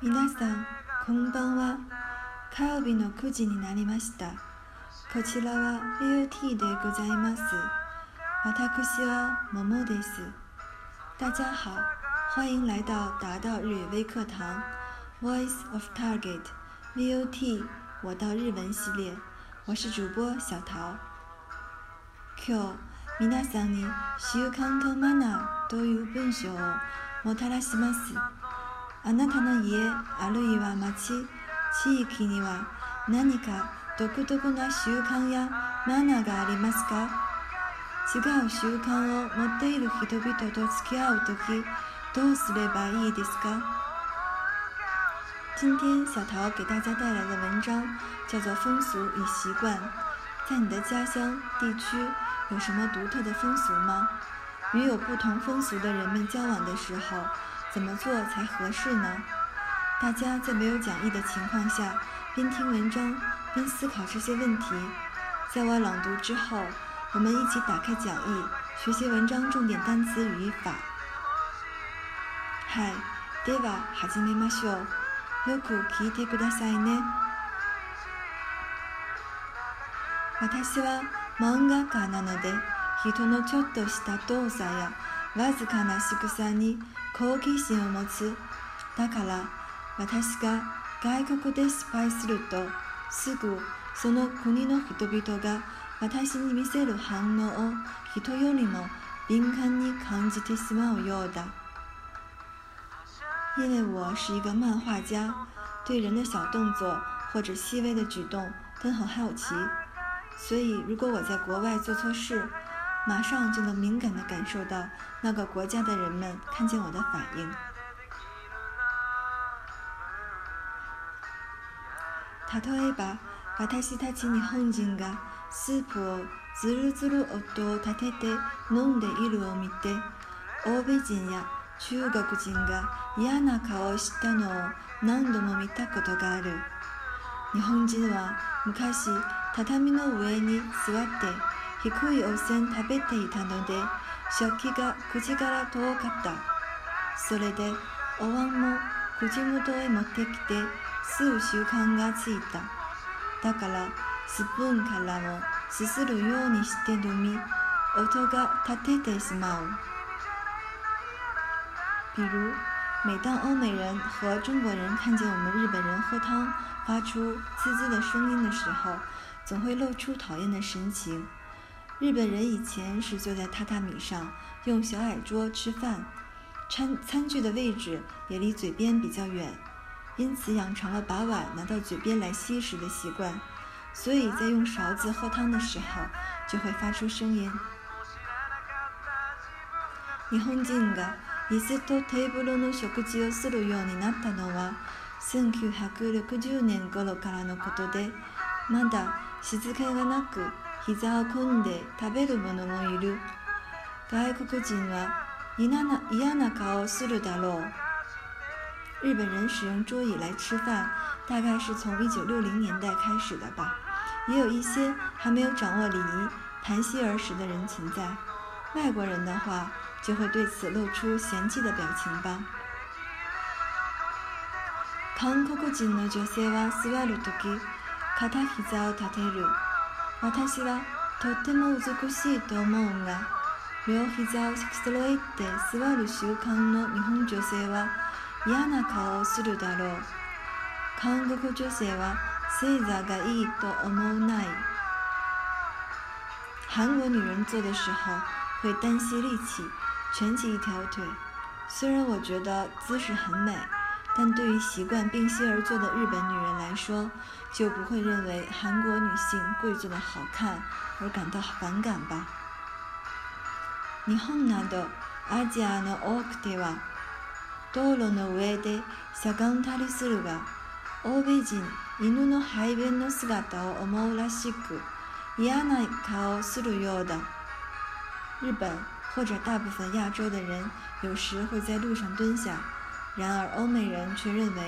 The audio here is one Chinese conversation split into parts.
皆さんこんばんは火曜日の9時になりましたこちらは VOT でございます私は桃です大家好欢迎来到达到日语微课堂 Voice of Target VOT 我到日文系列我是主播小桃今日皆さんに週刊とマナーという文章をもたらします。あなたの家、あるいは町、地域には何か独特な習慣やマナーがありますか？違う習慣を持っている人々と付き合う時どうすればいいですか？今天小桃给大家带来的文章叫做《风俗与习惯》。在你的家乡、地区有什么独特的风俗吗？与有不同风俗的人们交往的时候。怎么做才合适呢？大家在没有讲义的情况下，边听文章边思考这些问题。在我朗读之后，我们一起打开讲义，学习文章重点单词、语法。嗨，i は始めましょう。よく聞いてくださいね。私は漫画家なので、人のちょっとした動作やわずかな仕草に。好奇心を持つだから私が外国で失敗するとすぐその国の人々が私に見せる反応を人よりも敏感に感じてしまうようだ。因为我是一个漫画家，对人的小动作或者细微的举动都很好奇，所以如果我在国外做错事，马上就能敏感地感受到那个国家的人们看见我的反应。例えば、私たち日本人がスープをずるずる音を立てて飲んでいるを見て、欧米人や中国人が嫌な顔をしたのを何度も見たことがある。日本人は昔、畳の上に座って低い温泉食べていたので食器が口から遠かったそれでお椀も口元へ持ってきてう習慣がついただからスプーンからもすするようにして飲み音が立ててしまう比如每当欧美人和中国人看见我们日本人喝汤发出滋滋的声音的时候，总会露出讨厌的神情。日本人以前是坐在榻榻米上，用小矮桌吃饭，餐餐具的位置也离嘴边比较远，因此养成了把碗拿到嘴边来吸食的习惯，所以在用勺子喝汤的时候就会发出声音。日本人が椅子とテーブルの食事をするようになったのは1960年頃からのことで、まだ静ずけがなく。膝下蹲着，吃东西的人也有。外国人会露出厌恶的表情。日本人使用桌椅来吃饭，大概是从1960年代开始的吧。也有一些还没有掌握礼仪、谈笑而食的人存在。外国人的话，就会对此露出嫌弃的表情吧。韩国人的女性在坐的时候，一膝盖会抬起私はとても美しいと思うが両膝を揃えて座る習慣の日本女性は嫌な顔をするだろう韓国女性は正座がいいと思うない韓国女人坐的时候会单膝立起，蜷起一条腿。虽然我觉得姿势很美。但对于习惯并膝而坐的日本女人来说，就不会认为韩国女性跪坐的好看而感到反感吧？日本などアジアの多くては道路の上でしゃがんたりするが、欧米人犬の排便の姿を思うらしく嫌な顔をするようだ。日本或者大部分亚洲的人有时会在路上蹲下。然而，欧美人却认为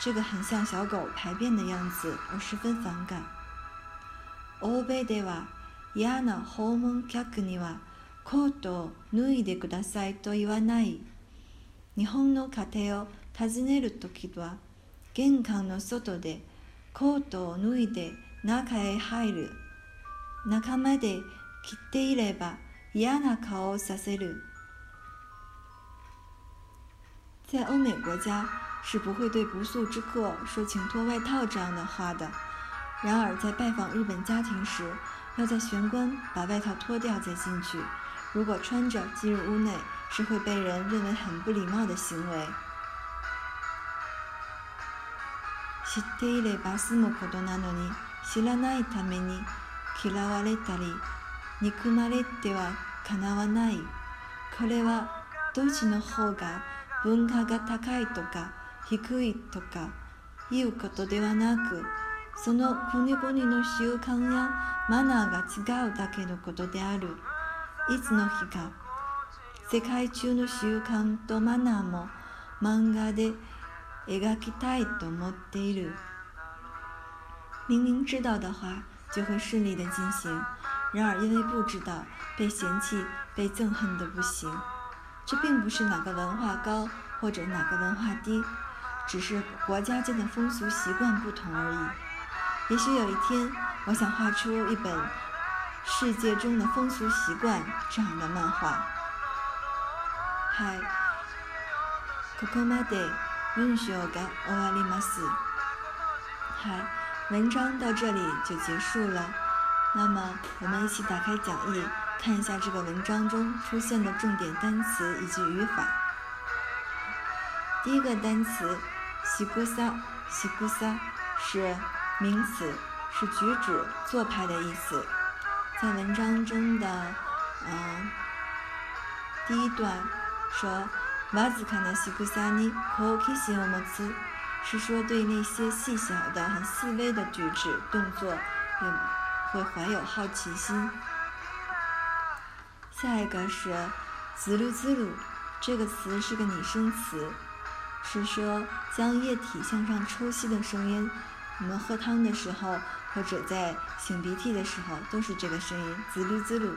这个很像小狗排便的样子而十分反感。欧米では、嫌な訪問客にはコートを脱いでくださいと言わない。日本の家庭を訪ねるときは、玄関の外でコートを脱いで中へ入る。中まで切っていれば嫌な顔をさせる。在欧美国家是不会对不速之客说“请脱外套”这样的话的。然而，在拜访日本家庭时，要在玄关把外套脱掉再进去。如果穿着进入屋内，是会被人认为很不礼貌的行为。知っていればすることなのに知らないために嫌われたり憎まれてはかなわない。これはどっちの方が。文化が高いとか低いとかいうことではなくその国々の習慣やマナーが違うだけのことであるいつの日か世界中の習慣とマナーも漫画で描きたいと思っている明明知道的话就会顺利的进行然而因为不知道被嫌弃被憎恨的不行这并不是哪个文化高或者哪个文化低，只是国家间的风俗习惯不同而已。也许有一天，我想画出一本《世界中的风俗习惯》这样的漫画。嗨 k o k o m u n s h 嗨，文章到这里就结束了。那么，我们一起打开讲义，看一下这个文章中出现的重点单词以及语法。第一个单词“西古萨”“西古萨”是名词，是举止、做派的意思。在文章中的呃第一段说：“马子卡纳西古萨呢，可开心了么子？”是说对那些细小的、很细微的举止动作，嗯。会怀有好奇心。下一个是“滋噜滋噜”，这个词是个拟声词，是说将液体向上抽吸的声音。我们喝汤的时候，或者在擤鼻涕的时候，都是这个声音“滋噜滋噜”。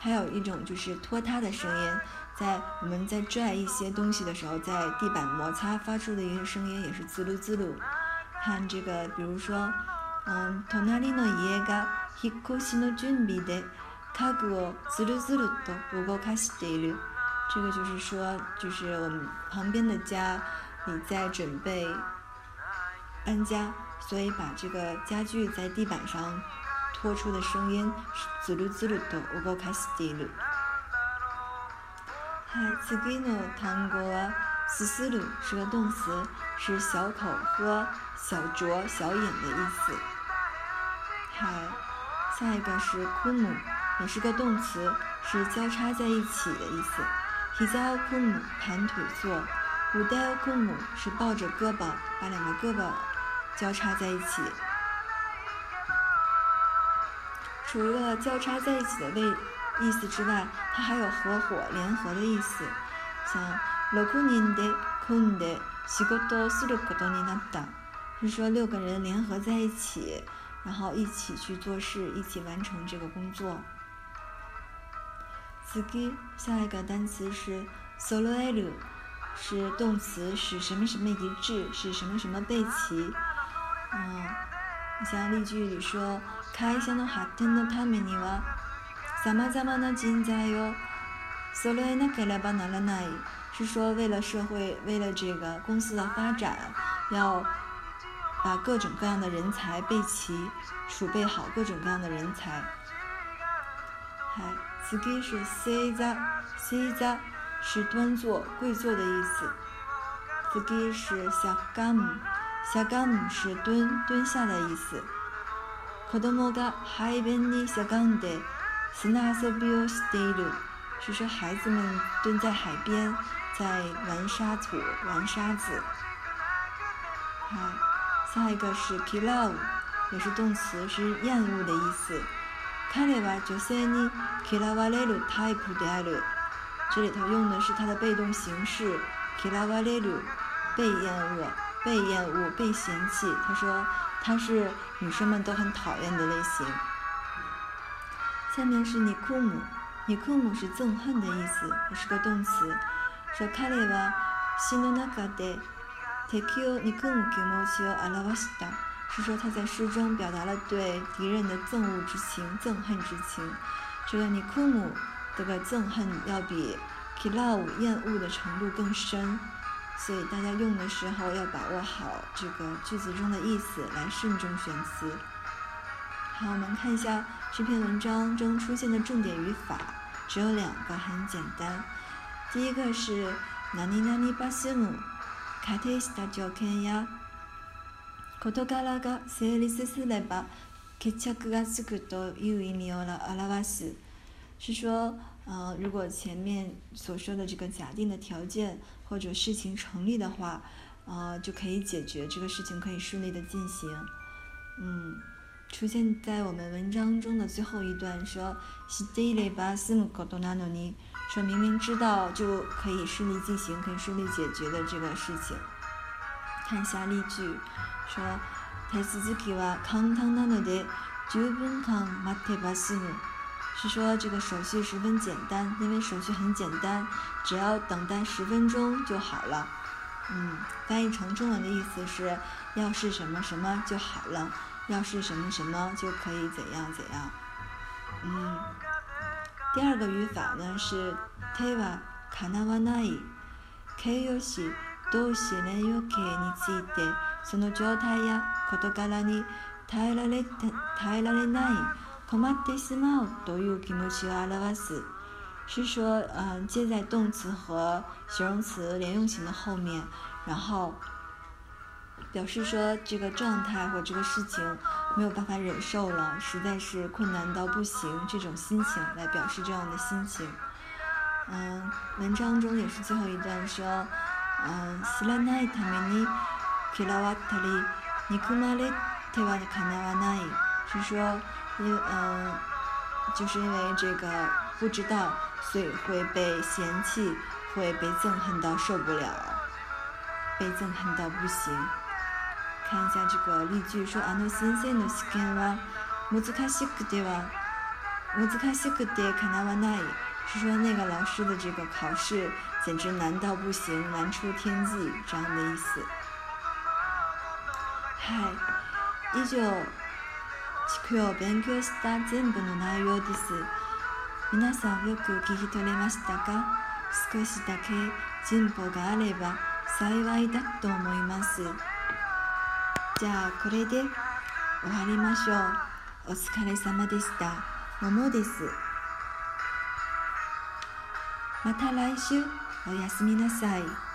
还有一种就是拖沓的声音，在我们在拽一些东西的时候，在地板摩擦发出的一个声音，也是“滋噜滋噜”。看这个，比如说。嗯，隣の家が引っ越しの準備で家具をズルズルと動かしている。这个就是说，就是我们旁边的家，你在准备搬家，所以把这个家具在地板上拖出的声音，ズルズルと動かしている。はい、次ぎの単語はすする是个动词，是小口喝、小酌、小饮的意思。还下一个是 “kum”，也是个动词，是交叉在一起的意思。hijao kum 盘腿坐，udao kum 是抱着胳膊，把两个胳膊交叉在一起。除了交叉在一起的位意思之外，它还有合伙、联合的意思。像 lo kuni n de k u n de shigoto suru k o o ni natta，是说六个人联合在一起。然后一起去做事一起完成这个工作 s k 下一个单词是 sol l e r 是动词使什么什么一致使什么什么被骑嗯像例句里说开心的哈听到他们你哇撒玛加巴拉叽加油 sol la na ka i 是说为了社会为了这个公司的发展要把各种各样的人才备齐，储备好各种各样的人才。嗨，这个是 “seiza”，“seiza” 是端坐、跪坐的意思。这个是 “sagami”，“sagami” 是蹲、蹲下的意思。子どもが海边にしゃがんで砂遊びをしている，是说孩子们蹲在海边，在玩沙土、玩沙子。嗨。下一个是 k i l o v e 也是动词，是厌恶的意思。KILLOVA 他那娃就 n 你 k i l a v a l e r o 太酷的爱了，这里头用的是它的被动形式 k i l a v a l e l u 被厌恶、被厌恶、被嫌弃。它说它是女生们都很讨厌的类型。下面是 nikum，nikum 是憎恨的意思，也是个动词。说 k i l 他那娃心の中で。Take you nikum k i m o c h e o alavasta，是说他在诗中表达了对敌人的憎恶之情、憎恨之情。这个 nikum 这个憎恨要比 kilav 厌恶的程度更深，所以大家用的时候要把握好这个句子中的意思来慎重选词。好，我们看一下这篇文章中出现的重点语法，只有两个，很简单。第一个是 nani nani b a s i m u 仮定した条件や事柄が成立すれば決着がつくという意味を表す。是说，呃，如果前面所说的这个假定的条件或者事情成立的话，呃，就可以解决这个事情，可以顺利的进行，嗯。出现在我们文章中的最后一段说，说明明知道就可以顺利进行，可以顺利解决的这个事情。看一下例句，说，是说这个手续十分简单，因为手续很简单，只要等待十分钟就好了。嗯，翻译成中文的意思是要是什么什么就好了。要是什么什么就可以怎样怎样，嗯，第二个语法呢是 teva kanawanai，形容词、动词连用形についてその状態やことからに耐えられない、komadesma doyu kimochi a r a w s 是说嗯接在动词和形容词连用形的后面，然后。表示说这个状态或这个事情没有办法忍受了，实在是困难到不行，这种心情来表示这样的心情。嗯，文章中也是最后一段说，嗯，是说因嗯，就是因为这个不知道，所以会被嫌弃，会被憎恨到受不了，被憎恨到不行。看一下这个例句，说あの先生の試験は難しくては難しくてかなわない，是说那个老师的这个考试简直难到不行，难出天际这样的意思。はい、以上地球を勉強した全部の内容です。皆さんよく聞き取れましたか？少しだけ進歩があれば幸いだと思います。じゃあこれで終わりましょうお疲れ様でした桃ですまた来週おやすみなさい。